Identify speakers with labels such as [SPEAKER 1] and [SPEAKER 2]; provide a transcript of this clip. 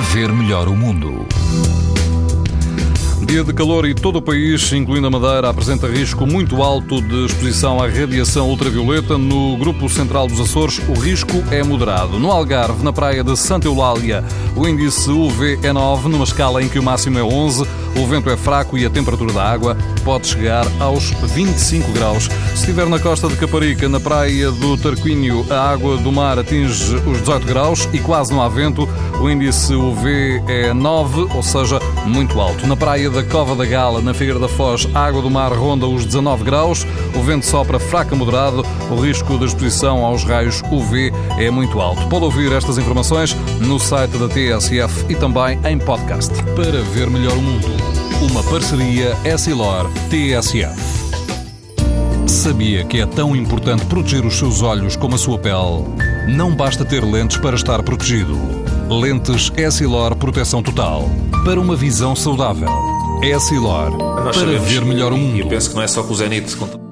[SPEAKER 1] ver melhor o mundo. Dia de calor e todo o país, incluindo a Madeira, apresenta risco muito alto de exposição à radiação ultravioleta. No grupo central dos Açores, o risco é moderado. No Algarve, na praia de Santa Eulália, o índice UV é 9, numa escala em que o máximo é 11. O vento é fraco e a temperatura da água pode chegar aos 25 graus. Se estiver na costa de Caparica, na praia do Tarquínio, a água do mar atinge os 18 graus e quase não há vento. O índice UV é 9, ou seja, muito alto. Na praia da Cova da Gala, na Figueira da Foz, a água do mar ronda os 19 graus. O vento sopra fraco moderado. O risco de exposição aos raios UV é muito alto. Pode ouvir estas informações no site da TSF e também em podcast. Para ver melhor o mundo, uma parceria Essilor-TSF. Sabia que é tão importante proteger os seus olhos como a sua pele? Não basta ter lentes para estar protegido. Lentes Essilor Proteção Total. Para uma visão saudável. Essilor.
[SPEAKER 2] Nós
[SPEAKER 1] Para ver melhor o mundo.
[SPEAKER 2] E eu penso que não é só com o Zenit. com-